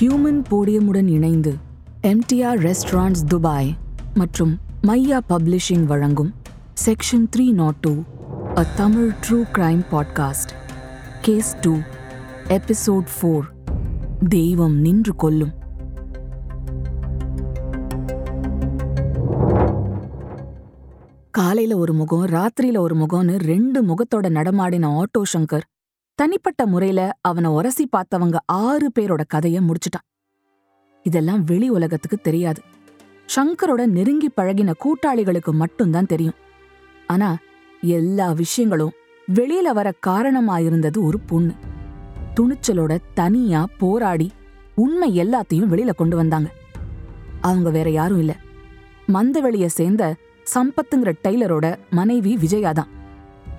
Human போடியமுடன் இணைந்து MTR restaurants Dubai மற்றும் Maiya publishing வழங்கும் section three not two a Tamil true crime podcast. Case two episode four தெய்வம் நின்று கொல்லும். காலையில ஒரு முகம் ராத்திரியில ஒரு முகம்னு ரெண்டு முகத்தோட நடமாடின ஆட்டோ சங்கர் தனிப்பட்ட முறையில அவனை உரசி பார்த்தவங்க ஆறு பேரோட கதைய முடிச்சிட்டான். இதெல்லாம் வெளி உலகத்துக்கு தெரியாது. சங்கரோட நெருங்கி பழகின கூட்டாளிகளுக்கு மட்டும்தான் தெரியும். ஆனா எல்லா விஷயங்களும் வெளியில வர காரணமாயிருந்தது ஒரு பொண்ணு. துணிச்சலோட தனியா போராடி உண்மை எல்லாத்தையும் வெளியில கொண்டு வந்தாங்க. அவங்க வேற யாரும் இல்ல. மந்தவெளிய சேர்ந்த சம்பத்துங்கிற டெய்லரோட மனைவி விஜயா தான்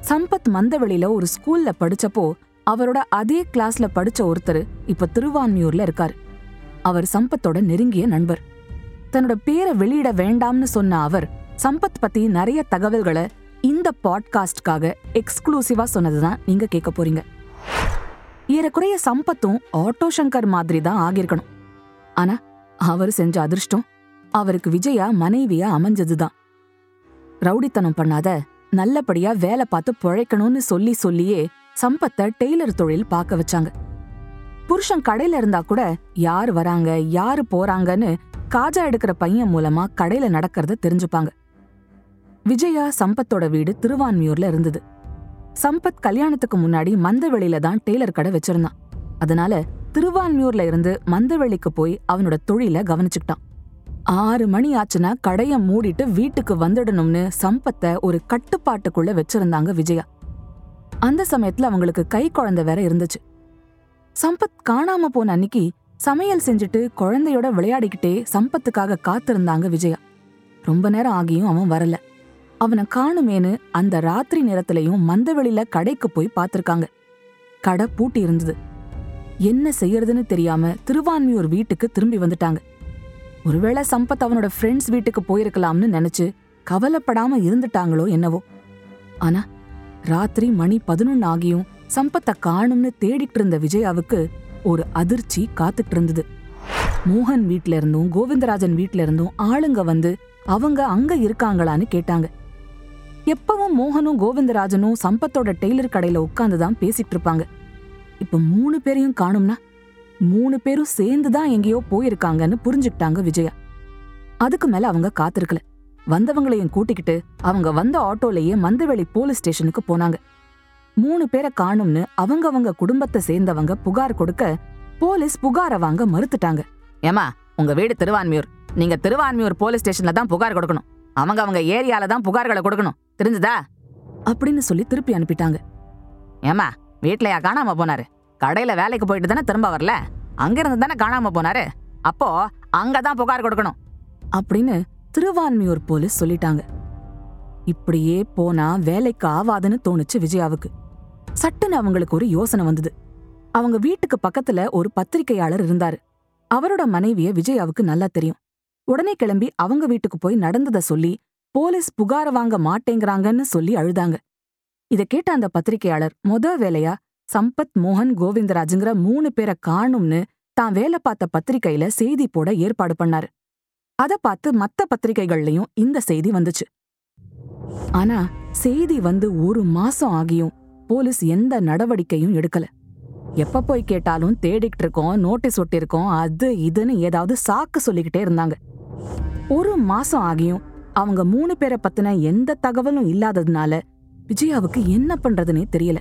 சம்பத் மந்தவெளியில ஒரு ஸ்கூல்ல படிச்சப்போ அவரோட அதே கிளாஸ்ல படிச்ச ஒருத்தர் இப்ப திருவான்மியூர்ல இருக்காரு. அவர் சம்பத்தோட நெருங்கிய நண்பர். தன்னோட பேரை வெளியிட வேண்டாம்னு சொன்ன அவர் சம்பத் பத்தி நிறைய தகவல்களை இந்த பாட்காஸ்ட்காக எக்ஸ்க்ளூசிவா சொன்னதுதான் நீங்க கேட்க போறீங்க. ஏறக்குறைய சம்பத்தும் ஆட்டோ சங்கர் மாதிரி தான் ஆகியிருக்கணும். ஆனா அவர் செஞ்ச அதிர்ஷ்டம் அவருக்கு விஜயா மனைவியா அமைஞ்சதுதான். ரவுடித்தனம் பண்ணாத நல்லபடியா வேலை பார்த்து பிழைக்கணும்னு சொல்லி சொல்லியே சம்பத்த டெய்லர் தொழில் பார்க்க வச்சாங்க. புருஷன் கடையில இருந்தா கூட யார் வராங்க யாரு போறாங்கன்னு காஜா எடுக்கிற பையன் மூலமா கடையில நடக்கிறத தெரிஞ்சுப்பாங்க. விஜயா சம்பத்தோட வீடு திருவான்மியூர்ல இருந்தது. சம்பத் கல்யாணத்துக்கு முன்னாடி மந்தவெளியில தான் டெய்லர் கடை வச்சிருந்தான். அதனால திருவான்மியூர்ல இருந்து மந்தவெளிக்கு போய் அவனோட தொழில கவனிச்சுக்கிட்டான். ஆறு மணி ஆச்சுன்னா கடைய மூடிட்டு வீட்டுக்கு வந்துடணும்னு சம்பத்த ஒரு கட்டுப்பாட்டுக்குள்ள வச்சிருந்தாங்க விஜயா. அந்த சமயத்துல அவங்களுக்கு கை குழந்தை வேற இருந்துச்சு. சம்பத் காணாம போன அன்னைக்கு சமையல் செஞ்சுட்டு குழந்தையோட விளையாடிக்கிட்டே சம்பத்துக்காக காத்திருந்தாங்க விஜயா. ரொம்ப நேரம் ஆகியும் அவன் வரல. அவனை காணுமேனு அந்த ராத்திரி நேரத்திலையும் மந்தவெளியில கடைக்கு போய் பார்த்திருக்காங்க. கடை பூட்டி இருந்தது. என்ன செய்யறதுன்னு தெரியாம திருவான்மியூர் வீட்டுக்கு திரும்பி வந்துட்டாங்க. ஒருவேளை சம்பத் அவனோட ஃப்ரெண்ட்ஸ் வீட்டுக்கு போயிருக்கலாம்னு நினைச்சு கவலைப்படாம இருந்துட்டாங்களோ என்னவோ. ஆனா ராத்திரி மணி பதினொன்னு ஆகியும் சம்பத்தை காணும்னு தேடிட்டு இருந்த விஜயாவுக்கு ஒரு அதிர்ச்சி காத்துட்டு இருந்தது மோகன் வீட்ல இருந்தும் கோவிந்தராஜன் வீட்ல இருந்தும் ஆளுங்க வந்து அவங்க அங்க இருக்காங்களான்னு கேட்டாங்க. எப்பவும் மோகனும் கோவிந்தராஜனும் சம்பத்தோட டெய்லர் கடையில உட்காந்து தான் பேசிட்டு இருப்பாங்க இப்ப மூணு பேரையும் காணும்னா மூணு பேரும் சேர்ந்து தான் எங்கேயோ போயிருக்காங்கன்னு புரிஞ்சுக்கிட்டாங்க விஜயா. அதுக்கு மேல அவங்க காத்திருக்கல. வந்தவங்களையும் கூட்டிக்கிட்டு அவங்க வந்த ஆட்டோலயே மந்தவெளி போலீஸ் ஸ்டேஷனுக்கு போனாங்க. மூணு பேரை காணும்னு அவங்கவங்க குடும்பத்தை சேர்ந்தவங்க புகார் கொடுக்க போலீஸ் புகார வாங்க மறுத்துட்டாங்க. ஏமா உங்க வீடு திருவான்மியூர். நீங்க திருவான்மியூர் போலீஸ் ஸ்டேஷன்ல தான் புகார் கொடுக்கணும். அவங்க அவங்க ஏரியால தான் புகார்களை கொடுக்கணும். தெரிஞ்சுதா? அப்படின்னு சொல்லி திருப்பி அனுப்பிட்டாங்க. ஏமா வீட்லயா காணாம போனாரு? கடையில வேலைக்கு போயிட்டு தானே திரும்ப வரல? அங்க இருந்து தானே காணாம போனாரு? அப்போ அங்கதான் புகார் கொடுக்கணும். அப்படின்னு திருவான்மியூர் போலீஸ் சொல்லிட்டாங்க. இப்படியே போனா வேலைக்கு ஆவாதுன்னு தோணுச்சு விஜயாவுக்கு. சட்டுன்னு அவங்களுக்கு ஒரு யோசனை வந்தது. அவங்க வீட்டுக்கு பக்கத்துல ஒரு பத்திரிகையாளர் இருந்தாரு. அவரோட மனைவிய விஜயாவுக்கு நல்லா தெரியும். உடனே கிளம்பி அவங்க வீட்டுக்கு போய் நடந்தத சொல்லி போலீஸ் புகார வாங்க மாட்டேங்கிறாங்கன்னு சொல்லி அழுதாங்க. இத கேட்ட அந்த பத்திரிகையாளர் மொத வேலையா? சம்பத் மோகன் கோவிந்தராஜுங்கிற மூணு பேரை காணும்னு தான் வேலை பார்த்த பத்திரிகையில செய்தி போட ஏற்பாடு பண்ணாரு. அத பார்த்து மத்த பத்திரிகைகள்லயும் இந்த செய்தி வந்துச்சு. ஆனா செய்தி வந்து ஒரு மாசம் ஆகியும் போலீஸ் எந்த நடவடிக்கையும் எடுக்கல. எப்ப போய் கேட்டாலும் தேடிக்கிட்டு இருக்கோம் நோட்டீஸ் ஒட்டிருக்கோம் அது இதுன்னு ஏதாவது சாக்கு சொல்லிக்கிட்டே இருந்தாங்க. ஒரு மாசம் ஆகியும் அவங்க மூணு பேரை பத்தின எந்த தகவலும் இல்லாததுனால விஜயாவுக்கு என்ன பண்றதுனே தெரியல.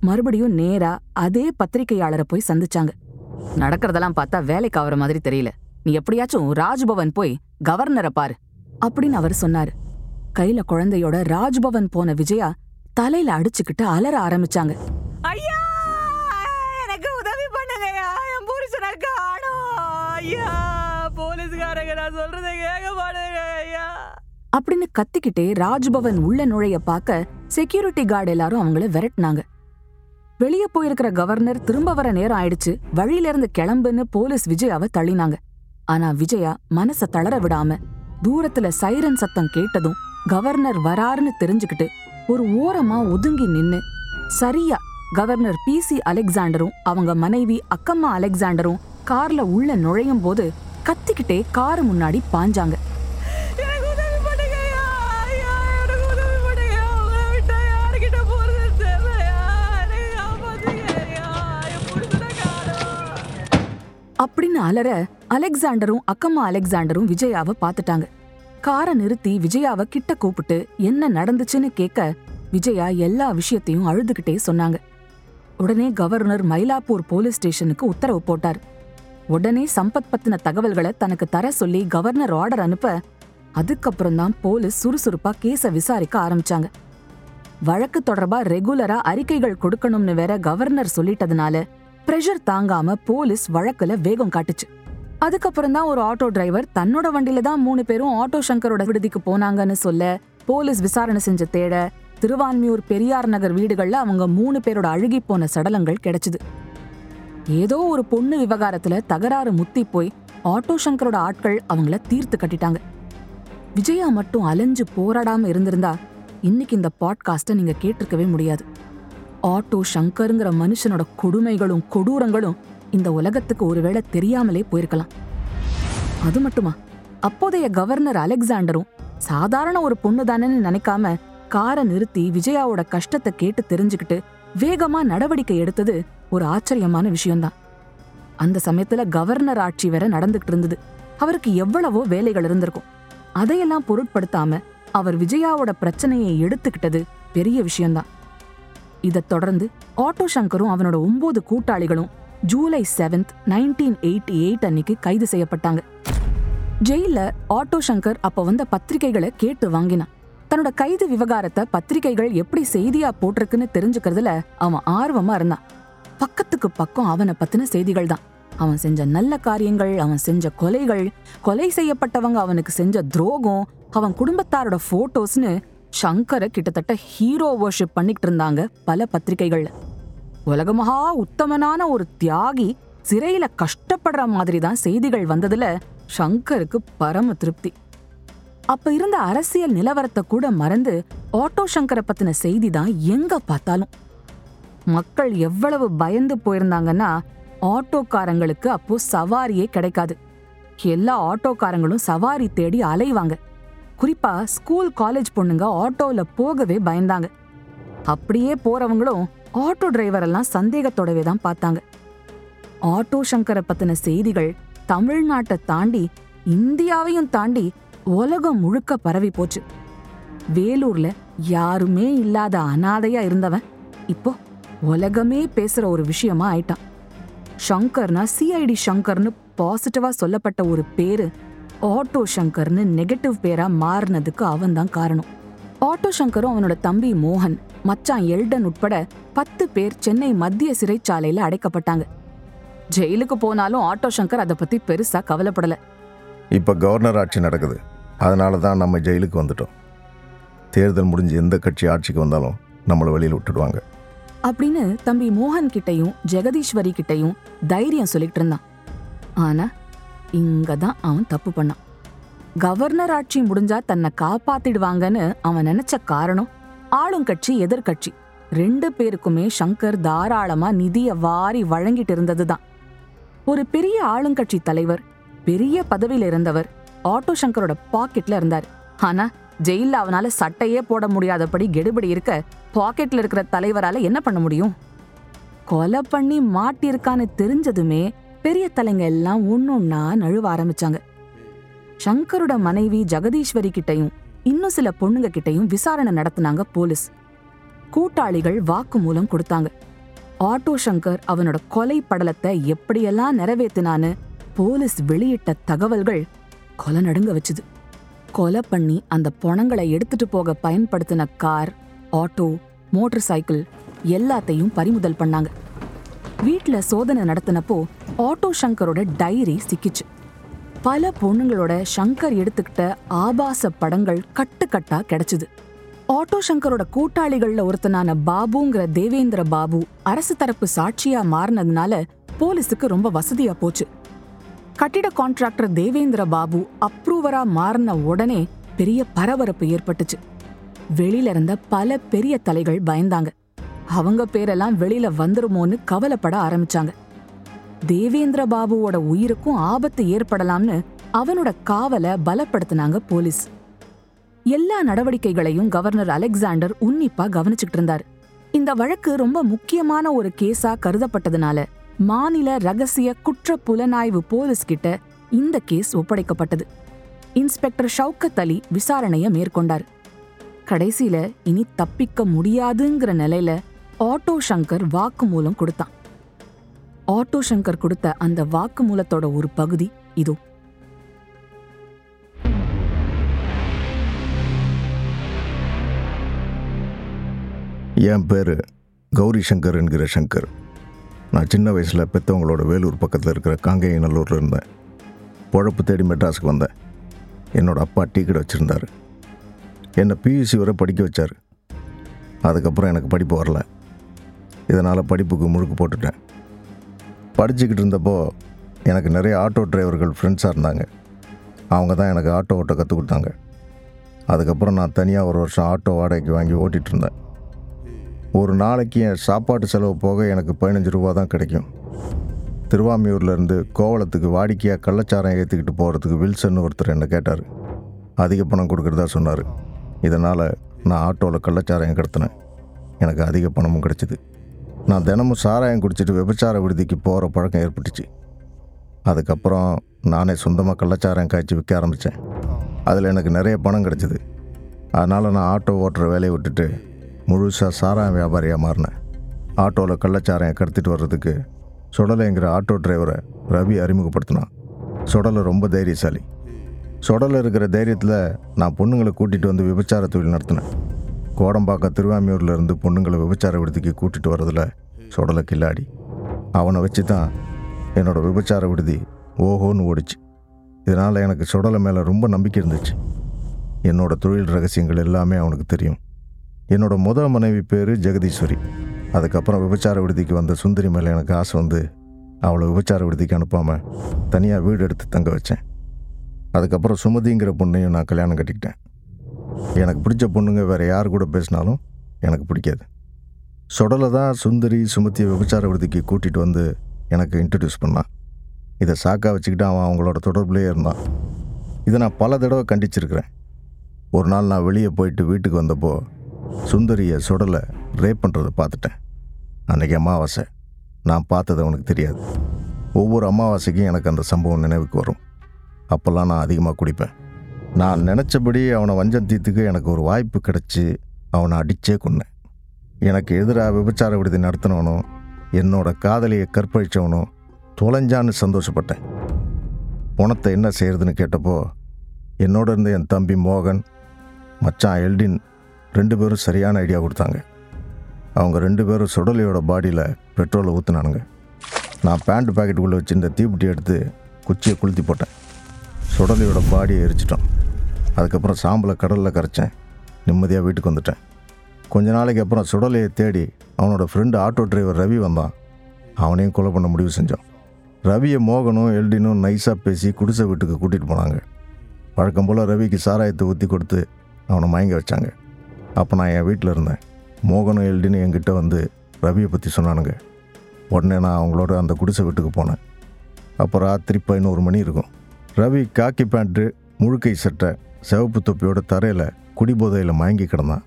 மறுபடியும் நேரா அதே பத்திரிகையாளரை போய் சந்திச்சாங்க. நடக்கிறதெல்லாம் பார்த்தா வேலைக்கு ஆவற மாதிரி தெரியல. நீ எப்படியாச்சும் ராஜ்பவன் போய் கவர்னரை பாரு அப்படின்னு அவர் சொன்னாரு. கையில குழந்தையோட ராஜ்பவன் போன விஜயா தலையில அடிச்சுக்கிட்டு அலற ஆரம்பிச்சாங்க. ஐயா! எனக்கு உதவி பண்ணுங்கய்யா என் ஐயா! போலீஸ்காரங்க நான் சொல்றதை கேட்க மாட்டேங்க ஐயா. அப்படின்னு கத்திக்கிட்டே ராஜ்பவன் உள்ள நுழைய பார்க்க செக்யூரிட்டி கார்டு எல்லாரும் அவங்கள விரட்டினாங்க. வெளிய போயிருக்கிற கவர்னர் திரும்ப வர நேரம் ஆயிடுச்சு. வழியில இருந்து கிளம்புன்னு போலீஸ் விஜயாவை தள்ளினாங்க. ஆனா விஜயா மனச தளர விடாம தூரத்துல சைரன் சத்தம் கேட்டதும் கவர்னர் வராருன்னு தெரிஞ்சுக்கிட்டு ஒரு ஓரமா ஒதுங்கி நின்னு சரியா கவர்னர் பி சி அலெக்சாண்டரும் அவங்க மனைவி அக்கம்மா அலெக்சாண்டரும் கார்ல உள்ள நுழையும் போது கத்திக்கிட்டே காரு முன்னாடி பாஞ்சாங்க. அப்படின்னு அலற அலெக்சாண்டரும் அக்கம்மா அலெக்சாண்டரும் விஜயாவை பார்த்துட்டாங்க காரை நிறுத்தி விஜயாவை கிட்ட கூப்பிட்டு என்ன நடந்துச்சுன்னு கேட்க விஜயா எல்லா விஷயத்தையும் அழுதுகிட்டே சொன்னாங்க. உடனே கவர்னர் மயிலாப்பூர் போலீஸ் ஸ்டேஷனுக்கு உத்தரவு போட்டார். உடனே சம்பத் பத்தின தகவல்களை தனக்கு தர சொல்லி கவர்னர் ஆர்டர் அனுப்ப அதுக்கப்புறம் தான் போலீஸ் சுறுசுறுப்பா கேஸ விசாரிக்க ஆரம்பிச்சாங்க. வழக்கு தொடர்பா ரெகுலரா அறிக்கைகள் கொடுக்கணும்னு வேற கவர்னர் சொல்லிட்டதுனால பிரஷர் தாங்காம போலீஸ் வழக்குல வேகம் காட்டுச்சு. அதுக்கப்புறம் தான் ஒரு ஆட்டோ டிரைவர் தன்னோட வண்டியில தான் மூணு பேரும் ஆட்டோ சங்கரோட விடுதிக்கு போனாங்கன்னு சொல்ல போலீஸ் விசாரணை செஞ்ச தேட திருவான்மியூர் பெரியார் நகர் வீடுகள்ல அவங்க மூணு பேரோட அழுகி போன சடலங்கள் கிடைச்சது. ஏதோ ஒரு பொண்ணு விவகாரத்துல தகராறு முத்தி போய் ஆட்டோ சங்கரோட ஆட்கள் அவங்கள தீர்த்து கட்டிட்டாங்க. விஜயா மட்டும் அலைஞ்சு போராடாம இருந்திருந்தா இன்னைக்கு இந்த பாட்காஸ்ட நீங்க கேட்டிருக்கவே முடியாது. ஆட்டோ சங்கருங்கிற மனுஷனோட கொடுமைகளும் கொடூரங்களும் இந்த உலகத்துக்கு ஒருவேளை தெரியாமலே போயிருக்கலாம். அது மட்டுமா? அப்போதைய கவர்னர் அலெக்சாண்டரும் சாதாரண ஒரு பொண்ணு தானேன்னு நினைக்காம காரை நிறுத்தி விஜயாவோட கஷ்டத்தை கேட்டு தெரிஞ்சுக்கிட்டு வேகமா நடவடிக்கை எடுத்தது ஒரு ஆச்சரியமான விஷயம்தான். அந்த சமயத்துல கவர்னர் ஆட்சி வேற நடந்துகிட்டு இருந்தது. அவருக்கு எவ்வளவோ வேலைகள் இருந்திருக்கும். அதையெல்லாம் பொருட்படுத்தாம அவர் விஜயாவோட பிரச்சனையை எடுத்துக்கிட்டது பெரிய விஷயம்தான். இதைத் தொடர்ந்து ஆட்டோ சங்கரும் அவனோட ஒன்பது கூட்டாளிகளும் July seventh nineteen eighty eight அன்னைக்கு கைது செய்யப்பட்டாங்க. ஜெயில ஆட்டோ சங்கர் அப்ப வந்த பத்திரிகைகளை கேட்டு வாங்கினான். தன்னோட கைது விவகாரத்தை பத்திரிகைகள் எப்படி செய்தியா போட்டிருக்குன்னு தெரிஞ்சுக்கிறதுல அவன் ஆர்வமா இருந்தான். பக்கத்துக்கு பக்கம் அவனை பத்தின செய்திகள் தான். அவன் செஞ்ச நல்ல காரியங்கள் அவன் செஞ்ச கொலைகள் கொலை செய்யப்பட்டவங்க அவனுக்கு செஞ்ச துரோகம் அவன் குடும்பத்தாரோட போட்டோஸ்னு சங்கரை கிட்டத்தட்ட ஹீரோ வர்ஷிப் பண்ணிக்கிட்டு இருந்தாங்க பல பத்திரிகைகள்ல. உலகமகா உத்தமனான ஒரு தியாகி சிறையில கஷ்டப்படுற மாதிரி தான் செய்திகள் வந்ததுல சங்கருக்கு பரம திருப்தி. அப்ப இருந்த அரசியல் நிலவரத்தை கூட மறந்து ஆட்டோ சங்கரை பத்தின செய்தி தான் எங்க பார்த்தாலும். மக்கள் எவ்வளவு பயந்து போயிருந்தாங்கன்னா ஆட்டோக்காரங்களுக்கு அப்போ சவாரியே கிடைக்காது. எல்லா ஆட்டோக்காரங்களும் சவாரி தேடி அலைவாங்க. குறிப்பா ஸ்கூல் காலேஜ் பொண்ணுங்க ஆட்டோல போகவே பயந்தாங்க. அப்படியே போறவங்களும் ஆட்டோ டிரைவர் எல்லாம் சந்தேகத்தோடவே தான் பார்த்தாங்க. ஆட்டோ சங்கரை பத்தின செய்திகள் தமிழ்நாட்டை தாண்டி இந்தியாவையும் தாண்டி உலகம் முழுக்க பரவி போச்சு. வேலூர்ல யாருமே இல்லாத அனாதையா இருந்தவன் இப்போ உலகமே பேசுற ஒரு விஷயமா ஆயிட்டான். ஷங்கர்னா சிஐடி ஷங்கர்னு பாசிட்டிவா சொல்லப்பட்ட ஒரு பேரு ஆட்டோ ஷங்கர்னு நெகட்டிவ் பேரா மாறினதுக்கு அவன்தான் காரணம். ஆட்டோ ஷங்கரும் அவனோட தம்பி மோகன் மச்சான் எல்டன் உட்பட பத்து பேர் சென்னை மத்திய சிறைச்சாலையில அடைக்கப்பட்டாங்க. ஜெயிலுக்கு போனாலும் ஆட்டோ சங்கர் அதை பத்தி பெருசா கவலைப்படல. இப்போ கவர்னர் ஆட்சி நடக்குது. அதனால தான் நம்ம ஜெயிலுக்கு வந்துட்டோம். தேர்தல் முடிஞ்சு எந்த கட்சி ஆட்சிக்கு வந்தாலும் நம்மளை வெளியில் விட்டுடுவாங்க. அப்படின்னு தம்பி மோகன் கிட்டயும் ஜெகதீஸ்வரி கிட்டயும் தைரியம் சொல்லிட்டு இருந்தான். ஆனா இங்க தான் அவன் தப்பு பண்ணான். கவர்னர் ஆட்சி முடிஞ்சா தன்னை காப்பாத்திடுவாங்கன்னு அவன் நினைச்ச காரணம் ஆளுங்கட்சி எதிர்கட்சி ரெண்டு பேருக்குமே சங்கர் தாராளமா நிதிய வாரி வழங்கிட்டு இருந்ததுதான். ஒரு பெரிய ஆளுங்கட்சி தலைவர் பெரிய பதவியில இருந்தவர் ஆட்டோ சங்கரோட பாக்கெட்ல இருந்தார். ஆனா ஜெயில்ல அவனால சட்டையே போட முடியாதபடி கெடுபடி இருக்க பாக்கெட்ல இருக்கிற தலைவரால என்ன பண்ண முடியும்? கொலை பண்ணி மாட்டிருக்கான்னு தெரிஞ்சதுமே பெரிய தலைங்க எல்லாம் ஒன்னொன்னா நழுவ ஆரம்பிச்சாங்க. சங்கரோட மனைவி ஜெகதீஸ்வரி கிட்டயும் இன்னும் சில பொண்ணுங்க கிட்டயும் விசாரணை நடத்துனாங்க போலீஸ். கூட்டாளிகள் வாக்குமூலம் கொடுத்தாங்க. ஆட்டோ சங்கர் அவனோட கொலை படலத்தை எப்படியெல்லாம் நிறைவேத்தினான்னு போலீஸ் வெளியிட்ட தகவல்கள் கொலை நடுங்க வச்சுது. கொலை பண்ணி அந்த பொணங்களை எடுத்துட்டு போக பயன்படுத்தின கார் ஆட்டோ மோட்டார் சைக்கிள் எல்லாத்தையும் பறிமுதல் பண்ணாங்க. வீட்டில் சோதனை நடத்தினப்போ ஆட்டோ சங்கரோட டைரி சிக்கிச்சு. பல பொண்ணுங்களோட சங்கர் எடுத்துக்கிட்ட ஆபாச படங்கள் கட்டுக்கட்டா கிடைச்சது. ஆட்டோ சங்கரோட கூட்டாளிகள்ல ஒருத்தனான பாபுங்கிற தேவேந்திர பாபு அரசு தரப்பு சாட்சியா மாறினதுனால போலீஸுக்கு ரொம்ப வசதியா போச்சு. கட்டிட கான்ட்ராக்டர் தேவேந்திர பாபு அப்ரூவரா மாறின உடனே பெரிய பரபரப்பு ஏற்பட்டுச்சு. வெளியில இருந்த பல பெரிய தலைகள் பயந்தாங்க. அவங்க பேரெல்லாம் வெளியில வந்துருமோன்னு கவலைப்பட ஆரம்பிச்சாங்க. தேவேந்திர பாபுவோட உயிருக்கும் ஆபத்து ஏற்படலாம்னு அவனோட காவலை பலப்படுத்தினாங்க போலீஸ். எல்லா நடவடிக்கைகளையும் கவர்னர் அலெக்சாண்டர் உன்னிப்பா கவனிச்சுக்கிட்டு இருந்தார். இந்த வழக்கு ரொம்ப முக்கியமான ஒரு கேஸா கருதப்பட்டதுனால மாநில ரகசிய குற்ற புலனாய்வு போலீஸ் கிட்ட இந்த கேஸ் ஒப்படைக்கப்பட்டது. இன்ஸ்பெக்டர் ஷவுக்கத் அலி விசாரணையை மேற்கொண்டார். கடைசியில இனி தப்பிக்க முடியாதுங்கிற நிலையில ஆட்டோ சங்கர் வாக்குமூலம் கொடுத்தான். ஆட்டோ சங்கர் கொடுத்த அந்த வாக்குமூலத்தோட ஒரு பகுதி இதோ. என் பேர் கௌரி சங்கர் என்கிற சங்கர் நான் சின்ன வயசில் பெற்றவங்களோட வேலூர் பக்கத்தில் இருக்கிற காங்கேயநல்லூரில் இருந்தேன். பொழப்பு தேடி மெட்ராஸுக்கு வந்தேன். என்னோட அப்பா டீ கடை வச்சுருந்தார். என்னை பியூசி வரை படிக்க வச்சார். அதுக்கப்புறம் எனக்கு படிப்பு வரல. இதனால் படிப்புக்கு முழுக்கு போட்டுட்டேன். படிச்சுக்கிட்டு இருந்தப்போ எனக்கு நிறைய ஆட்டோ டிரைவர்கள் ஃப்ரெண்ட்ஸாக இருந்தாங்க. அவங்க தான் எனக்கு ஆட்டோ ஓட்ட கற்றுக் கொடுத்தாங்க. அதுக்கப்புறம் நான் தனியாக ஒரு வருஷம் ஆட்டோ வாடகைக்கு வாங்கி ஓட்டிகிட்டு இருந்தேன். ஒரு நாளைக்கு என் சாப்பாட்டு செலவு போக எனக்கு பதினஞ்சு ரூபா தான் கிடைக்கும். திருவாமியூர்லேருந்து கோவளத்துக்கு வாடிக்கையாக கள்ளச்சாரம் ஏற்றிக்கிட்டு போகிறதுக்கு வில்சன் ஒருத்தர் என்னை கேட்டார். அதிக பணம் கொடுக்குறதா சொன்னார். இதனால் நான் ஆட்டோவில் கள்ளச்சாராயம் கடத்தினேன். எனக்கு அதிக பணமும் கிடச்சிது. நான் தினமும் சாராயம் குடிச்சிட்டு விபச்சார விடுதிக்கு போகிற பழக்கம் ஏற்பட்டுச்சு. அதுக்கப்புறம் நானே சொந்தமாக கள்ளச்சாராயம் காய்ச்சி விற்க ஆரம்பித்தேன் அதில் எனக்கு நிறைய பணம் கிடச்சிது. அதனால் நான் ஆட்டோ ஓட்டுற வேலையை விட்டுட்டு முழுசாக சாராயம் வியாபாரியாக மாறினேன். ஆட்டோவில் கள்ளச்சாராயம் கடத்திட்டு வர்றதுக்கு சுடலைங்கிற ஆட்டோ டிரைவரை ரவி அறிமுகப்படுத்தினான். சுடலை ரொம்ப தைரியசாலி. சுடலை இருக்கிற தைரியத்தில் நான் பொண்ணுங்களை கூட்டிகிட்டு வந்து விபச்சார தொழில் நடத்தினேன். கோடம்பாக்கம் திருவாமியூரில் இருந்து பொண்ணுங்களை விபச்சார விடுதிக்கு கூட்டிகிட்டு வர்றதுல சுடலை கில்லாடி. அவனை வச்சு தான் என்னோட விபச்சார விடுதி ஓஹோன்னு ஓடிச்சு. இதனால் எனக்கு சுடலை மேலே ரொம்ப நம்பிக்கை இருந்துச்சு. என்னோடய தொழில் ரகசியங்கள் எல்லாமே அவனுக்கு தெரியும். என்னோட முத மனைவி பேர் ஜெகதீஸ்வரி. அதுக்கப்புறம் விபச்சார விடுதிக்கு வந்த சுந்தரி மேலே எனக்கு ஆசை வந்து அவளை விபச்சார விடுதிக்கு அனுப்பாமல் தனியாக வீடு எடுத்து தங்க வச்சேன். அதுக்கப்புறம் சுமதிங்கிற பொண்ணையும் நான் கல்யாணம் கட்டிக்கிட்டேன். எனக்கு பிடிச்ச பொண்ணுங்க வேறு யார் கூட பேசினாலும் எனக்கு பிடிக்காது. சொடலை தான் சுந்தரி சுமதியை விபச்சார விடுதிக்கு கூட்டிகிட்டு வந்து எனக்கு இன்ட்ரடியூஸ் பண்ணான் இதை சாக்கா வச்சுக்கிட்டு அவன் அவங்களோட தொடர்புலேயே இருந்தான். இதை நான் பல தடவை கண்டிச்சிருக்கிறேன். ஒரு நாள் நான் வெளியே போயிட்டு வீட்டுக்கு வந்தப்போ சுந்தரியை சுடலை ரேப் பண்ணுறதை பார்த்துட்டேன். அன்றைக்கி அமாவாசை. நான் பார்த்தது அவனுக்கு தெரியாது. ஒவ்வொரு அமாவாசைக்கும் எனக்கு அந்த சம்பவம் நினைவுக்கு வரும். அப்போல்லாம் நான் அதிகமாக குடிப்பேன். நான் நினச்சபடி அவனை வஞ்சம் தீத்துக்கு எனக்கு ஒரு வாய்ப்பு கிடச்சி அவனை அடித்தே கொன்னேன். எனக்கு எதிராக விபச்சார விடுதி நடத்தினவனும் என்னோட காதலியை கற்பழிச்சவனும் தொலைஞ்சான்னு சந்தோஷப்பட்டேன். பணத்தை என்ன செய்கிறதுன்னு கேட்டப்போ என்னோட இருந்த என் தம்பி மோகன் மச்சான் எல்டின் ரெண்டு பேரும் சரியான ஐடியா கொடுத்தாங்க. அவங்க ரெண்டு பேரும் சுடலையோட பாடியில் பெட்ரோலை ஊற்றுனானுங்க நான் பேண்ட் பாக்கெட்டுக்குள்ளே வச்சுருந்த தீப்பெட்டி எடுத்து குச்சியை கொளுத்தி போட்டேன். சுடலையோட பாடியை எரிச்சிட்டோம். அதுக்கப்புறம் சாம்பலை கடலில் கரைச்சேன். நிம்மதியாக வீட்டுக்கு வந்துட்டேன். கொஞ்ச நாளைக்கு அப்புறம் சுடலையை தேடி அவனோட ஃப்ரெண்டு ஆட்டோ டிரைவர் ரவி வந்தான். அவனையும் கொலை பண்ண முடிவு செஞ்சோம் ரவியை மோகனும் எல்டினும் நைஸாக பேசி குடிசை வீட்டுக்கு கூட்டிகிட்டு போனாங்க. வழக்கம் போல் ரவிக்கு சாராயத்தை ஊற்றி கொடுத்து அவனை மயங்க வச்சாங்க. அப்போ நான் என் வீட்டில் இருந்தேன். மோகனும் எல்டின்னு என்கிட்ட வந்து ரவியை பற்றி சொன்னானுங்க. உடனே நான் அவங்களோட அந்த குடிசை வீட்டுக்கு போனேன். அப்போ ராத்திரி பதினோரு மணி இருக்கும். ரவி காக்கி பேண்ட்டு முழுக்கை சட்டை சிவப்பு தொப்பியோட தரையில் குடிபோதையில் மயங்கி கிடந்தான்.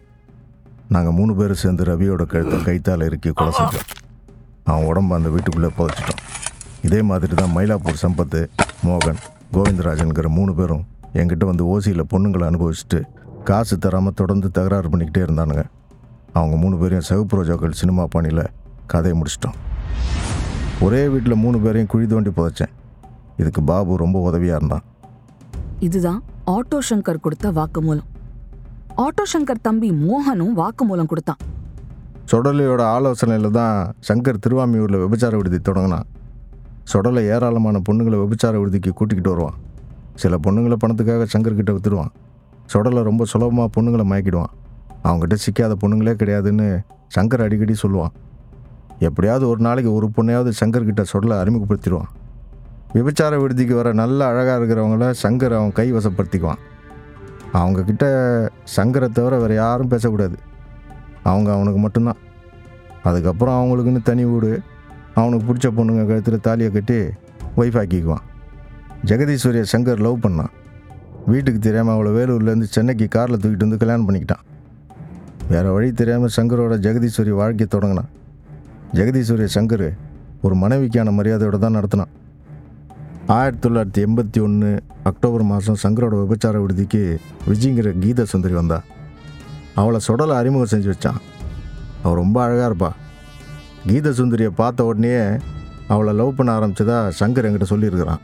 நாங்கள் மூணு பேரும் சேர்ந்து ரவியோட கழுத்தை கைத்தால் இறுக்கி கொலை செஞ்சோம். அவன் உடம்ப அந்த வீட்டுக்குள்ளே புதைச்சிட்டோம் இதே மாதிரி தான் மயிலாப்பூர் சம்பத்து மோகன் கோவிந்தராஜன்கிற மூணு பேரும் என்கிட்ட வந்து ஓசியில் பொண்ணுங்களை அனுபவிச்சுட்டு காசு தராமல் தொடர்ந்து தகராறு பண்ணிக்கிட்டே இருந்தானுங்க. அவங்க மூணு பேரையும் சிவப்பு ரோஜாக்கள் சினிமா பாணியில் கதையை முடிச்சிட்டோம் ஒரே வீட்டில் மூணு பேரையும் குழி தோண்டி புதைச்சேன். இதுக்கு பாபு ரொம்ப உதவியாக இருந்தான். இதுதான் ஆட்டோ சங்கர் கொடுத்த வாக்குமூலம். ஆட்டோ சங்கர் தம்பி மோகனும் வாக்குமூலம் கொடுத்தான். சொடலையோட ஆலோசனையில் தான் சங்கர் திருவாமியூரில் விபச்சார விடுதி தொடங்கினான். சொடலை ஏராளமான பொண்ணுங்களை விபச்சார விடுதிக்கு கூட்டிக்கிட்டு வருவான். சில பொண்ணுங்களை பணத்துக்காக சங்கர்கிட்ட வித்துடுவான் சொடலை ரொம்ப சுலபமாக பொண்ணுங்களை மயக்கிடுவான். அவங்ககிட்ட சிக்காத பொண்ணுங்களே கிடையாதுன்னு சங்கர் அடிக்கடி சொல்லுவான். எப்படியாவது ஒரு நாளைக்கு ஒரு பொண்ணையாவது சங்கர்கிட்ட சொடலை அறிமுகப்படுத்திடுவான். விபச்சார விடுதிக்கு வர நல்ல அழகாக இருக்கிறவங்கள சங்கர் அவன் கைவசப்படுத்திக்குவான். அவங்கக்கிட்ட சங்கரை தவிர வேறு யாரும் பேசக்கூடாது. அவங்க அவனுக்கு மட்டும்தான். அதுக்கப்புறம் அவங்களுக்குன்னு தனி வீடு அவனுக்கு பிடிச்ச பொண்ணுங்க கழுத்தில் தாலியை கட்டி ஒய்ஃப் ஆக்கிக்குவான். ஜெகதீஸ்வரியை சங்கர் லவ் பண்ணான். வீட்டுக்கு தெரியாமல் அவளை வேலூர்லேருந்து சென்னைக்கு காரில் தூக்கிட்டு வந்து கல்யாணம் பண்ணிக்கிட்டான். வேறு வழி தெரியாமல் சங்கரோட ஜெகதீஸ்வரி வாழ்க்கையை தொடங்கினான். ஜெகதீஸ்வரிய சங்கர் ஒரு மனைவிக்கான மரியாதையோடு தான் நடத்தினான். ஆயிரத்தி தொள்ளாயிரத்தி எண்பத்தி ஒன்று அக்டோபர் மாதம் சங்கரோட விபச்சார விடுதிக்கு விஜய்ங்கிற கீத சுந்தரி வந்தா. அவளை சுடலை அறிமுகம் செஞ்சு வச்சான். அவள் ரொம்ப அழகாக இருப்பா. கீத சுந்தரியை பார்த்த உடனே அவளை லவ் பண்ண ஆரம்பிச்சதா சங்கர் என்கிட்ட சொல்லியிருக்கிறான்.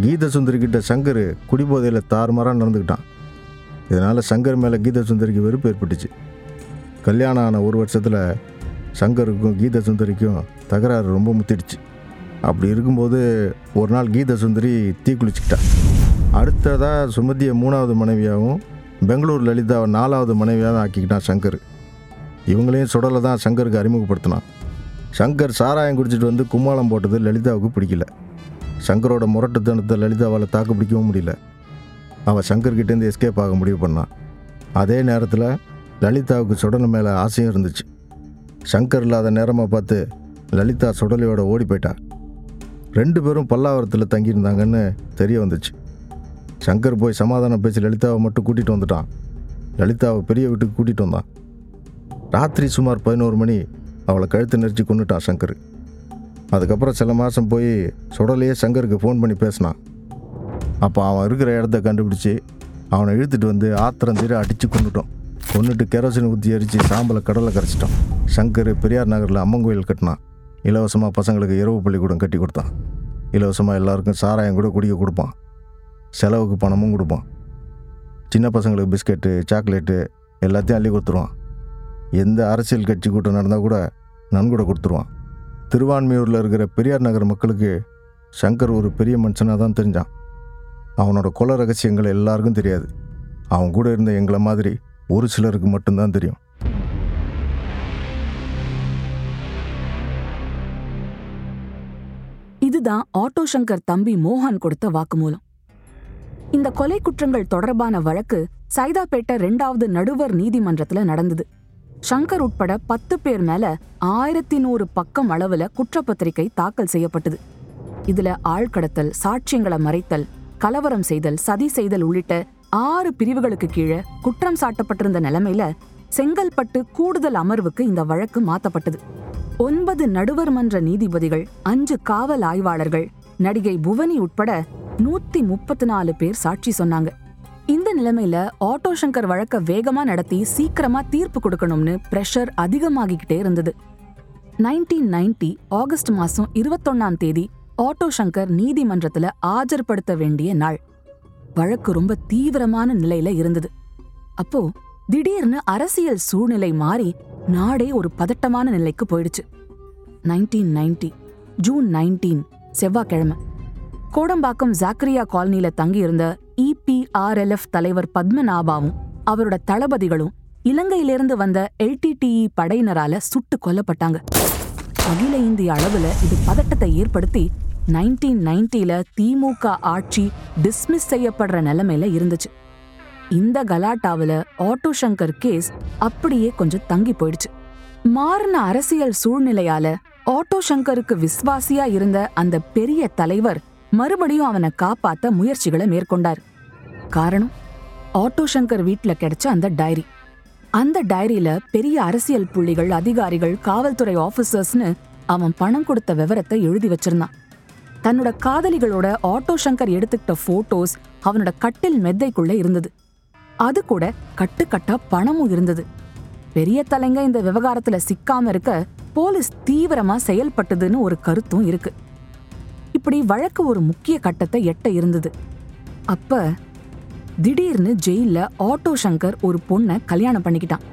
கீத சுந்தரி கிட்ட சங்கர் குடிபோதையில் தாறுமாறாக நடந்துக்கிட்டான். இதனால் சங்கர் மேலே கீத சுந்தரிக்கு வெறுப்பு ஏற்பட்டுச்சு. கல்யாணம் ஆன ஒரு வருஷத்தில் சங்கருக்கும் கீத சுந்தரிக்கும் தகராறு ரொம்ப முத்திடுச்சு. அப்படி இருக்கும்போது ஒரு நாள் கீத சுந்தரி தீ அடுத்ததாக சுமதியை மூணாவது மனைவியாகவும் பெங்களூர் லலிதாவை நாலாவது மனைவியாகவும் ஆக்கிக்கிட்டான் சங்கர். இவங்களையும் சுடலை தான் சங்கருக்கு அறிமுகப்படுத்தினான். சங்கர் சாராயம் குடிச்சிட்டு வந்து கும்மாளம் போட்டது லலிதாவுக்கு பிடிக்கல. சங்கரோட முரட்டுத்தனத்தை லலிதாவால் தாக்கு பிடிக்கவும் முடியல. அவள் சங்கர்கிட்டேருந்து எஸ்கேப் ஆக முடிவு பண்ணான். அதே நேரத்தில் லலிதாவுக்கு சுடலை மேலே ஆசையும் இருந்துச்சு. சங்கர் இல்லாத நேரமாக பார்த்து லலிதா சுடலையோட ஓடி போயிட்டா. ரெண்டு பேரும் பல்லாவரத்தில் தங்கியிருந்தாங்கன்னு தெரிய வந்துச்சு. சங்கர் போய் சமாதானம் பேசி லலிதாவை மட்டும் கூட்டிகிட்டு வந்துட்டான். லலிதாவை பெரிய வீட்டுக்கு கூட்டிகிட்டு வந்தான். ராத்திரி சுமார் பதினோரு மணி அவளை கழுத்து நெரிச்சு கொண்டுட்டான் சங்கர். அதுக்கப்புறம் சில மாதம் போய் சுடலையே சங்கருக்கு ஃபோன் பண்ணி பேசினான். அப்போ அவன் இருக்கிற இடத்த கண்டுபிடிச்சி அவனை இழுத்துட்டு வந்து ஆத்திரம் தீர அடித்து கொண்டுட்டோம் கொண்டுட்டு கெரோசின் ஊற்றி எரித்து சாம்பலை கடலை கரைச்சிட்டோம். சங்கர் பெரியார் நகரில் அம்மன் கோயில் கட்டினான். இலவசமாக பசங்களுக்கு இரவு பள்ளிக்கூடம் கட்டி கொடுத்தான். இலவசமாக எல்லாருக்கும் சாராயம் கூட குடிக்க கொடுப்பான். செலவுக்கு பணமும் கொடுப்பான். சின்ன பசங்களுக்கு பிஸ்கெட்டு சாக்லேட்டு எல்லாத்தையும் அள்ளி கொடுத்துருவான். எந்த அரசியல் கட்சி கூட்டம் நடந்தால் கூட நன்கூட கொடுத்துருவான். திருவான்மையூரில் இருக்கிற பெரியார் நகர் மக்களுக்கு சங்கர் ஒரு பெரிய மனுஷனாக தான் தெரிஞ்சான். அவனோட கொலை ரகசியங்கள் எல்லாருக்கும் தெரியாது. அவன் கூட இருந்த எங்களை மாதிரி ஒரு சிலருக்கு மட்டும்தான் தெரியும். இதுதான் ஆட்டோ சங்கர் தம்பி மோகன் கொடுத்த வாக்குமூலம். இந்த கொலை குற்றங்கள் தொடர்பான வழக்கு சைதாப்பேட்டை ரெண்டாவது நடுவர் நீதிமன்றத்துல நடந்தது. சங்கர் உட்பட பத்து பேர் மேல ஆயிரத்தி நூறு பக்கம் அளவுல குற்றப்பத்திரிகை தாக்கல் செய்யப்பட்டது. இதுல ஆழ்கடத்தல் சாட்சியங்களை மறைத்தல் கலவரம் செய்தல் சதி செய்தல் உள்ளிட்ட ஆறு பிரிவுகளுக்கு கீழே குற்றம் சாட்டப்பட்டிருந்த நிலைமையில செங்கல்பட்டு கூடுதல் அமர்வுக்கு இந்த வழக்கு மாத்தப்பட்டது. ஒன்பது நடுவர் மன்ற நீதிபதிகள் அஞ்சு காவல் ஆய்வாளர்கள் நடிகை புவனி உட்பட நூத்தி முப்பத்தி நாலு பேர் சாட்சி சொன்னாங்க. இந்த நிலைமையில ஆட்டோ சங்கர் வழக்க வேகமா நடத்தி சீக்கிரமா தீர்ப்பு கொடுக்கணும்னு பிரஷர் அதிகமாகிக்கிட்டே இருந்தது. நைன்டீன் நைன்டி ஆகஸ்ட் மாசம் இருபத்தொன்னாம் தேதி ஆட்டோ சங்கர் நீதிமன்றத்துல ஆஜர்படுத்த வேண்டிய நாள். வழக்கு ரொம்ப தீவிரமான நிலையில இருந்தது. அப்போ திடீர்னு அரசியல் சூழ்நிலை மாறி நாடே ஒரு பதட்டமான நிலைக்கு போயிடுச்சு. நைன்டீன் நைன்டி ஜூன் நைன்டீன் செவ்வாய்க்கிழமை. கோடம்பாக்கம் ஜாக்கரியா காலனியில தங்கியிருந்த இபிஆர்எல்எஃப் தலைவர் பத்மநாபாவும் அவரோட தளபதிகளும் இலங்கையிலிருந்து வந்த எல்டிடிஇ படையினரால சுட்டு கொல்லப்பட்டாங்க. அகில இந்திய அளவுல இது பதட்டத்தை ஏற்படுத்தி நைன்டீன் நைன்டில திமுக ஆட்சி டிஸ்மிஸ் செய்யப்படுற நிலைமையில இருந்துச்சு. இந்த கலாட்டாவுல ஆட்டோ சங்கர் கேஸ் அப்படியே கொஞ்சம் தங்கி போயிடுச்சு. மாறின அரசியல் சூழ்நிலையால ஆட்டோ சங்கருக்கு விஸ்வாசியா இருந்த அந்த பெரிய தலைவர் மறுபடியும் அவனை காப்பாத்த முயற்சிகளை மேற்கொண்டார். காரணம்? ஆட்டோ சங்கர் வீட்ல கிடைச்ச அந்த டைரி. அந்த டைரியில பெரிய அரசியல் புள்ளிகள் அதிகாரிகள் காவல்துறை ஆபீசர்ஸ்னு அவன் பணம் கொடுத்த விவரத்தை எழுதி வச்சிருந்தான். தன்னோட காதலிகளோட ஆட்டோ சங்கர் எடுத்துக்கிட்ட போட்டோஸ் அவனோட கட்டில் மெத்தைக்குள்ள இருந்தது. அது கூட கட்டுக்கட்டா பணமும் இருந்தது. பெரிய தலைங்க இந்த விவகாரத்துல சிக்காம இருக்க போலீஸ் தீவிரமா செயல்பட்டதுன்னு ஒரு கருத்தும் இருக்கு. இப்படி வழக்கு ஒரு முக்கிய கட்டத்தை எட்ட இருந்தது. அப்ப திடீர்னு ஜெயில ஆட்டோ சங்கர் ஒரு பொண்ணை கல்யாணம் பண்ணிக்கிட்டான்.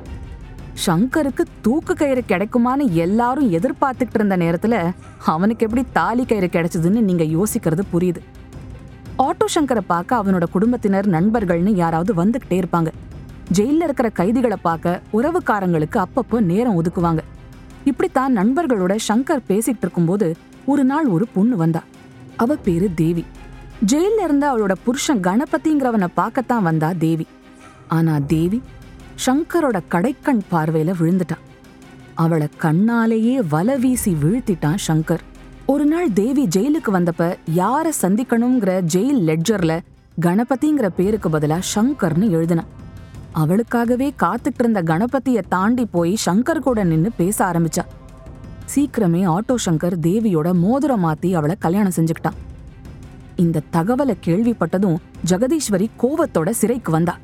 சங்கருக்கு தூக்கு கயிறு கிடைக்குமான்னு எல்லாரும் எதிர்பார்த்துக்கிட்டு இருந்த நேரத்துல அவனுக்கு எப்படி தாலி கயிறு கிடைச்சதுன்னு நீங்க யோசிக்கிறது புரியுது. ஆட்டோ சங்கரை பார்க்க அவனோட குடும்பத்தினர் நண்பர்கள்னு யாராவது வந்துகிட்டே இருப்பாங்க. ஜெயில்ல இருக்கிற கைதிகளை பார்க்க உறவுக்காரங்களுக்கு அப்பப்போ நேரம் ஒதுக்குவாங்க. இப்படித்தான் நண்பர்களோட சங்கர் பேசிட்டு இருக்கும்போது ஒரு நாள் ஒரு பொண்ணு வந்தா. அவ பேரு தேவி. ஜெயில்ல இருந்த அவளோட புருஷன் கணபதிங்கிறவனை பார்க்கத்தான் வந்தா தேவி. ஆனா தேவி சங்கரோட கடைக்கண் பார்வையில விழுந்துட்டா. அவளை கண்ணாலேயே வல வீசி வீழ்த்திட்டான் சங்கர் ஒரு நாள் தேவி ஜெயிலுக்கு வந்தப்ப யார சந்திக்கணுங்கிற ஜெயில் லெட்ஜர்ல கணபதிங்கிற பேருக்கு பதிலா ஷங்கர்னு எழுதினா. அவளுக்காகவே காத்துட்டு இருந்த கணபதிய தாண்டி போய் ஷங்கர் கூட நின்னு பேச ஆரம்பிச்சா. சீக்கிரமே ஆட்டோ சங்கர் தேவியோட மோதிரம் மாத்தி அவளை கல்யாணம் செஞ்சுக்கிட்டான் இந்த தகவலை கேள்விப்பட்டதும் ஜெகதீஸ்வரி கோவத்தோட சிறைக்கு வந்தா.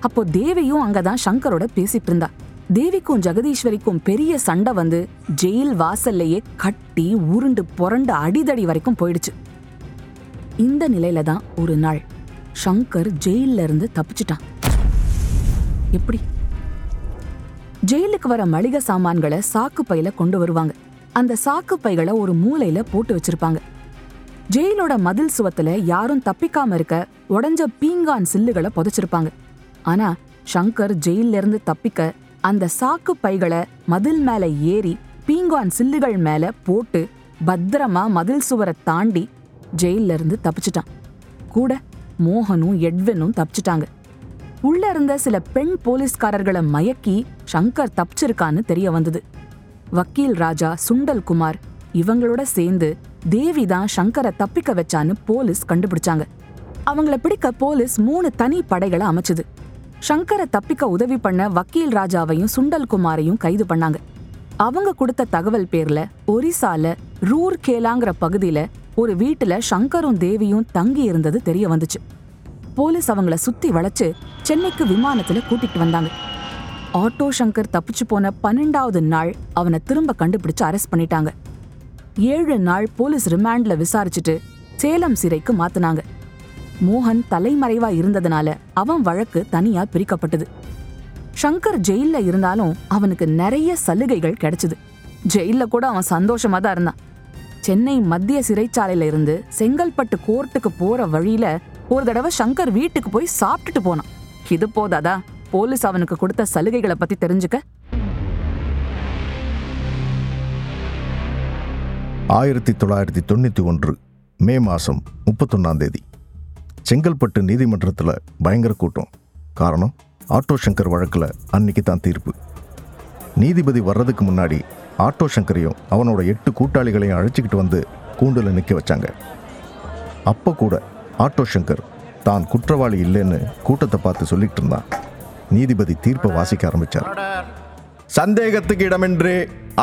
அப்போ தேவியும் அங்கதான் சங்கரோட பேசிட்டு இருந்தா. தேவிக்கும் ஜெகதீஸ்வரிக்கும் பெரிய சண்டை வந்து ஜெயில் வாசல்லையே கட்டி உருண்டு புரண்டு அடிதடி வரைக்கும் போயிடுச்சு. இந்த நிலையில தான் ஒரு நாள் ஷங்கர் ஜெயில இருந்து தப்பிச்சிட்டான். எப்படி? ஜெயிலுக்கு வர மளிகை சாமான்களை சாக்கு பையில கொண்டு வருவாங்க. அந்த சாக்கு பைகளை ஒரு மூலையில போட்டு வச்சிருப்பாங்க. ஜெயிலோட மதில் சுவத்துல யாரும் தப்பிக்காம இருக்க உடஞ்ச பீங்கான் சில்லுகளை புதைச்சிருப்பாங்க. ஆனா ஷங்கர் ஜெயில்ல இருந்து தப்பிக்க அந்த சாக்கு பைகளை மதில் மேல ஏறி பீங்கான் சில்லுகள் மேல போட்டு பத்திரமா மதில் சுவரை தாண்டி ஜெயில்ல இருந்து தப்பிச்சிட்டான். கூட மோகனும் எட்வினும் தப்பிச்சிட்டாங்க. உள்ள இருந்த சில பெண் போலீஸ்காரர்களை மயக்கி சங்கர் தப்பிச்சிருக்கான்னு தெரிய வந்தது. வக்கீல் ராஜா சுண்டல் குமார் இவங்களோட சேர்ந்து தேவி தான் சங்கரை தப்பிக்க வச்சான்னு போலீஸ் கண்டுபிடிச்சாங்க. அவங்கள பிடிக்க போலீஸ் மூணு தனி படைகளை அமைச்சது. சங்கரை தப்பிக்க உதவி பண்ண வக்கீல் ராஜாவையும் சுண்டல் குமாரையும் கைது பண்ணாங்க. அவங்க கொடுத்த தகவல் பேர்ல ஒரிசால ரூர் கேலாங்கிற பகுதியில ஒரு வீட்டுல சங்கரும் தேவியும் தங்கி இருந்தது தெரிய வந்துச்சு. போலீஸ் அவங்கள சுத்தி வளைச்சு சென்னைக்கு விமானத்துல கூட்டிட்டு வந்தாங்க. ஆட்டோ சங்கர் தப்பிச்சு போன பன்னெண்டாவது நாள் அவனை திரும்ப கண்டுபிடிச்சு அரெஸ்ட் பண்ணிட்டாங்க. ஏழு நாள் போலீஸ் ரிமாண்ட்ல விசாரிச்சுட்டு சேலம் சிறைக்கு மாத்துனாங்க. மோகன் தலைமறைவா இருந்ததுனால அவன் வழக்கு தனியா பிரிக்கப்பட்டது. ஷங்கர் ஜெயில்ல இருந்தாலும் அவனுக்கு நிறைய சலுகைகள் கிடைச்சது. ஜெயில்ல கூட அவன் சந்தோஷமா தான் இருந்தான். சென்னை மத்திய சிறைச்சாலையில இருந்து செங்கல்பட்டு கோர்ட்டுக்கு போற வழியில ஒரு தடவை ஷங்கர் வீட்டுக்கு போய் சாப்பிட்டுட்டு போனான். இது போதாதா? போலீஸ் அவனுக்கு கொடுத்த சலுகைகளை பத்தி தெரிஞ்சுக்க. ஆயிரத்தி தொள்ளாயிரத்தி தொண்ணூற்றி ஒன்று மே மாதம் முப்பத்தொன்னாம் தேதி. செங்கல்பட்டு நீதிமன்றத்தில் பயங்கர கூட்டம். காரணம் ஆட்டோ சங்கர் வழக்கில் அன்னைக்கு தான் தீர்ப்பு. நீதிபதி வர்றதுக்கு முன்னாடி ஆட்டோ சங்கரையும் அவனோட எட்டு கூட்டாளிகளையும் அழைச்சிக்கிட்டு வந்து கூண்டில் நிற்க வச்சாங்க. அப்போ கூட ஆட்டோ சங்கர் தான் குற்றவாளி இல்லைன்னு கூட்டத்தை பார்த்து சொல்லிட்டு இருந்தான். நீதிபதி தீர்ப்பை வாசிக்க ஆரம்பிச்சார். சந்தேகத்துக்கு இடமின்றி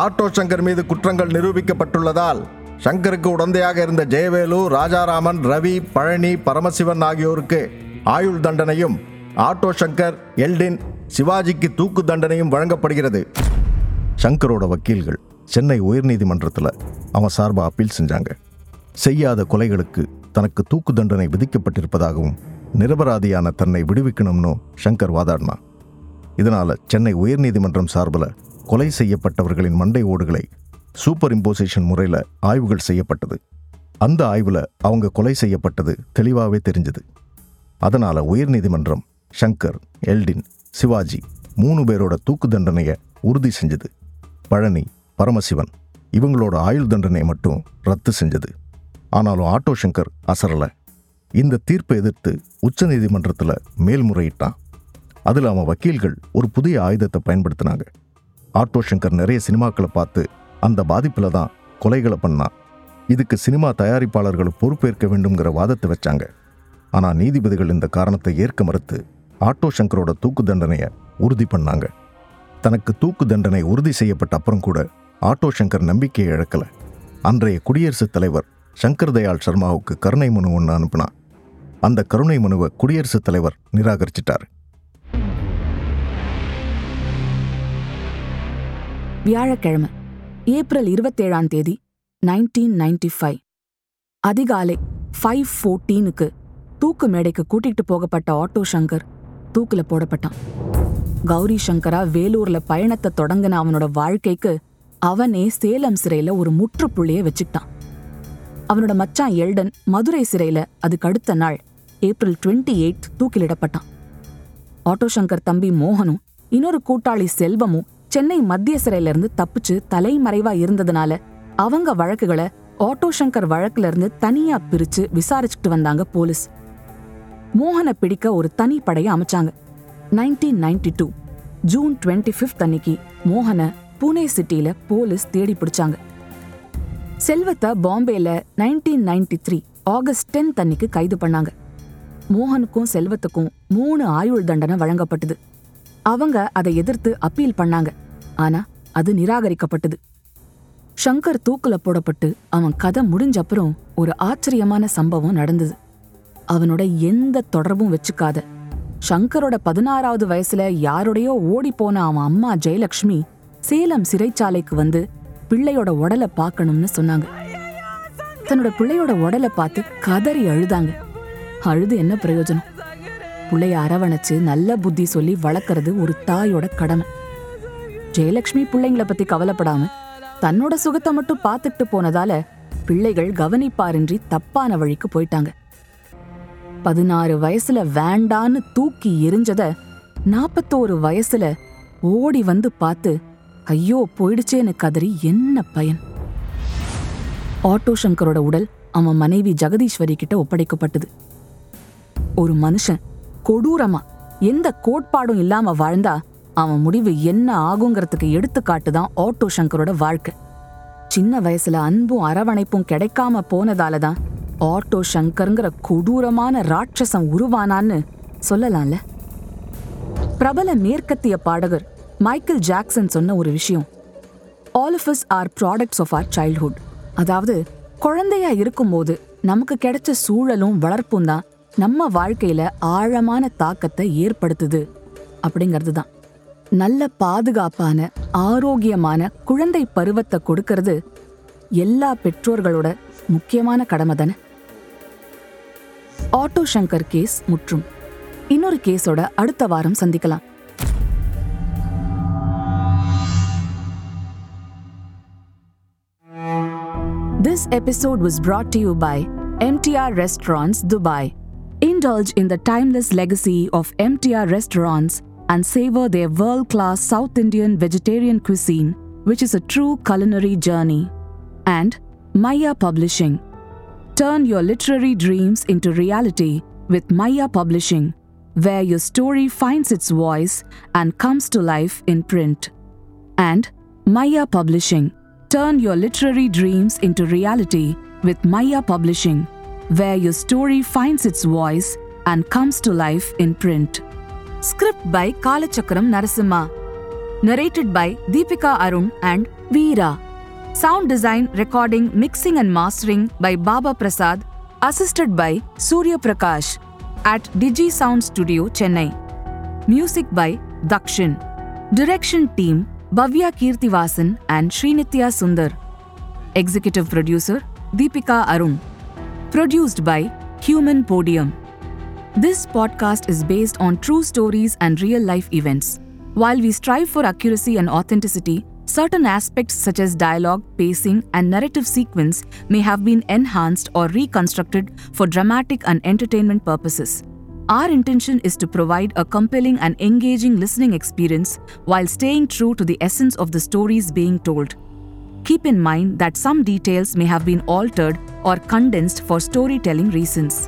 ஆட்டோ சங்கர் மீது குற்றங்கள் நிரூபிக்கப்பட்டுள்ளதால் சங்கருக்கு உடந்தையாக இருந்த ஜெயவேலு ராஜாராமன் ரவி பழனி பரமசிவன் ஆகியோருக்கு ஆயுள் தண்டனையும் ஆட்டோ சங்கர் எல்டின் சிவாஜிக்கு தூக்கு தண்டனையும் வழங்கப்படுகிறது. சங்கரோட வக்கீல்கள் சென்னை உயர்நீதிமன்றத்தில் அவன் சார்பாக அப்பீல் செஞ்சாங்க. செய்யாத கொலைகளுக்கு தனக்கு தூக்கு தண்டனை விதிக்கப்பட்டிருப்பதாகவும் நிரபராதியான தன்னை விடுவிக்கணும்னு சங்கர் வாதாடினான் இதனால் சென்னை உயர்நீதிமன்றம் சார்பில் கொலை செய்யப்பட்டவர்களின் மண்டை ஓடுகளை சூப்பர் இம்போசிஷன் முறையில் ஆய்வுகள் செய்யப்பட்டது. அந்த ஆய்வில் அவங்க கொலை செய்யப்பட்டது தெளிவாகவே தெரிஞ்சது. அதனால உயர்நீதிமன்றம் ஷங்கர் எல்டின் சிவாஜி மூணு பேரோட தூக்கு தண்டனையை உறுதி செஞ்சது. பழனி பரமசிவன் இவங்களோட ஆயுள் தண்டனையை மட்டும் ரத்து செஞ்சது. ஆனாலும் ஆட்டோ சங்கர் அசரல. இந்த தீர்ப்பை எதிர்த்து உச்சநீதிமன்றத்தில் மேல்முறையிட்டான். அதில் அவன் வக்கீல்கள் ஒரு புதிய ஆயுதத்தை பயன்படுத்தினாங்க. ஆட்டோ சங்கர் நிறைய சினிமாக்களை பார்த்து அந்த பாதிப்பில் தான் கொலைகளை பண்ணான். இதுக்கு சினிமா தயாரிப்பாளர்கள் பொறுப்பேற்க வேண்டுங்கிற வாதத்தை வச்சாங்க. ஆனால் நீதிபதிகள் இந்த காரணத்தை ஏற்க மறுத்து ஆட்டோ சங்கரோட தூக்கு தண்டனையை உறுதி பண்ணாங்க. தனக்கு தூக்கு தண்டனை உறுதி செய்யப்பட்ட அப்புறம் கூட ஆட்டோ சங்கர் நம்பிக்கையை இழக்கல. அன்றைய குடியரசுத் தலைவர் சங்கர் தயாள் சர்மாவுக்கு கருணை மனு ஒன்று அனுப்பினான். அந்த கருணை மனுவை குடியரசுத் தலைவர் நிராகரிச்சிட்டார். வியாழக்கிழமை. ஏப்ரல் இருபத்தேழாம் தேதி நைன்டீன் நைன்டி ஃபைவ் அதிகாலை ஃபைவ் ஃபோர்டீனுக்கு தூக்கு மேடைக்கு கூட்டிட்டு போகப்பட்ட ஆட்டோ சங்கர் தூக்குல போடப்பட்டான். கௌரி சங்கரா வேலூர்ல பயணத்தை தொடங்கின அவனோட வாழ்க்கைக்கு அவனே சேலம் சிறையில ஒரு முற்றுப்புள்ளிய வச்சுக்கிட்டான். அவனோட மச்சான் எல்டன் மதுரை சிறையில அதுக்கு அடுத்த நாள் ஏப்ரல் டுவெண்ட்டி எயிட் தூக்கிலிடப்பட்டான். ஆட்டோ சங்கர் தம்பி மோகனும் இன்னொரு கூட்டாளி செல்வமும் சென்னை மத்திய சிறையிலிருந்து தப்பிச்சு தலைமறைவா இருந்ததுனால அவங்க வழக்குகளை ஆட்டோ சங்கர் வழக்குல இருந்து தனியா பிரிச்சு விசாரிச்சுட்டு வந்தாங்க போலீஸ். மோகனை பிடிக்க ஒரு தனி படையை அமைச்சாங்க. Nineteen ninety two June twenty fifth அன்னைக்கு மோகனை பூனே சிட்டியில போலீஸ் தேடி பிடிச்சாங்க. செல்வத்தை பாம்பேல nineteen ninety three August tenth அன்னைக்கு கைது பண்ணாங்க. மோகனுக்கும் செல்வத்துக்கும் மூணு ஆயுள் தண்டனை வழங்கப்பட்டது. அவங்க அதை எதிர்த்து அப்பீல் பண்ணாங்க. ஆனா அது நிராகரிக்கப்பட்டது. ஷங்கர் தூக்குல போடப்பட்டு அவன் கதை முடிஞ்ச அப்புறம் ஒரு ஆச்சரியமான சம்பவம் நடந்தது. அவனோட எந்த தொடர்பும் வச்சுக்காத. ஷங்கரோட பதினாறாவது வயசுல யாரோடையோ ஓடி போன அவன் அம்மா ஜெயலக்ஷ்மி சேலம் சிறைச்சாலைக்கு வந்து பிள்ளையோட உடலை பார்க்கணும்னு சொன்னாங்க. தன்னோட பிள்ளையோட உடலை பார்த்து கதறி அழுதாங்க. அழுது என்ன பிரயோஜனம்? பிள்ளைய அரவணைச்சு நல்ல புத்தி சொல்லி வளர்க்கறது ஒரு தாயோட கடமை. ஜெயலக்ஷ்மி பிள்ளைங்கள பத்தி கவலைப்படாம தன்னோட சுகத்தை மட்டும் பார்த்துட்டு போனதால பிள்ளைகள் கவனிப்பாரின்றி தப்பான வழிக்கு போயிட்டாங்க. பதினாறு வயசுல வேண்டான்னு தூக்கி எரிஞ்சத நாற்பத்தோரு வயசுல ஓடி வந்து பார்த்து ஐயோ போயிடுச்சேன்னு கதறி என்ன பயன்? ஆட்டோ சங்கரோட உடல் அவன் மனைவி ஜெகதீஸ்வரி கிட்ட ஒப்படைக்கப்பட்டது. ஒரு மனுஷன் கொடூரமா எந்த கோட்பாடும் இல்லாம வாழ்ந்தா அவன் முடிவு என்ன ஆகுங்கிறதுக்கு எடுத்துக்காட்டு தான் ஆட்டோ சங்கரோட வாழ்க்கை. சின்ன வயசுல அன்பும் அரவணைப்பும் கிடைக்காம போனதால தான் ஆட்டோ சங்கருங்கிற கொடூரமான ராட்சசம் உருவானான்னு சொல்லலாம்ல. பிரபல மேற்கத்திய பாடகர் மைக்கேல் ஜாக்சன் சொன்ன ஒரு விஷயம். All of us are products of our childhood அதாவது குழந்தையா இருக்கும்போது நமக்கு கிடைச்ச சூழலும் வளர்ப்பும் தான் நம்ம வாழ்க்கையில ஆழமான தாக்கத்தை ஏற்படுத்துது அப்படிங்கிறது தான். நல்ல பாதுகாப்பான ஆரோக்கியமான குழந்தை பருவத்தை கொடுக்கறது எல்லா பெற்றோர்களோட முக்கியமான கடமை தானே ஆட்டோ சங்கர் கேஸ் முற்றும் இன்னொரு கேஸோட அடுத்த வாரம் சந்திக்கலாம் This episode was brought to you by MTR Restaurants Dubai. Indulge in the timeless legacy of MTR restaurants and savor their world class South Indian vegetarian cuisine, which is a true culinary journey. And Maya Publishing. Turn your literary dreams into reality with Maya Publishing, where your story finds its voice and comes to life in print. And Maya Publishing. Turn your literary dreams into reality with Maya Publishing, where your story finds its voice and comes to life in print. Script by Kalachakram Narasimha. Narrated by Deepika Arun and Veera. Sound design, recording, mixing, and mastering by Baba Prasad, assisted by Surya Prakash at Digi Sound Studio, Chennai. Music by Dakshin. Direction team Bhavya Kirtivasan and Srinitya Sundar. Executive producer Deepika Arun. Produced by Human Podium. This podcast is based on true stories and real life events. While we strive for accuracy and authenticity, certain aspects such as dialogue, pacing, and narrative sequence may have been enhanced or reconstructed for dramatic and entertainment purposes. Our intention is to provide a compelling and engaging listening experience while staying true to the essence of the stories being told. Keep in mind that some details may have been altered or condensed for storytelling reasons.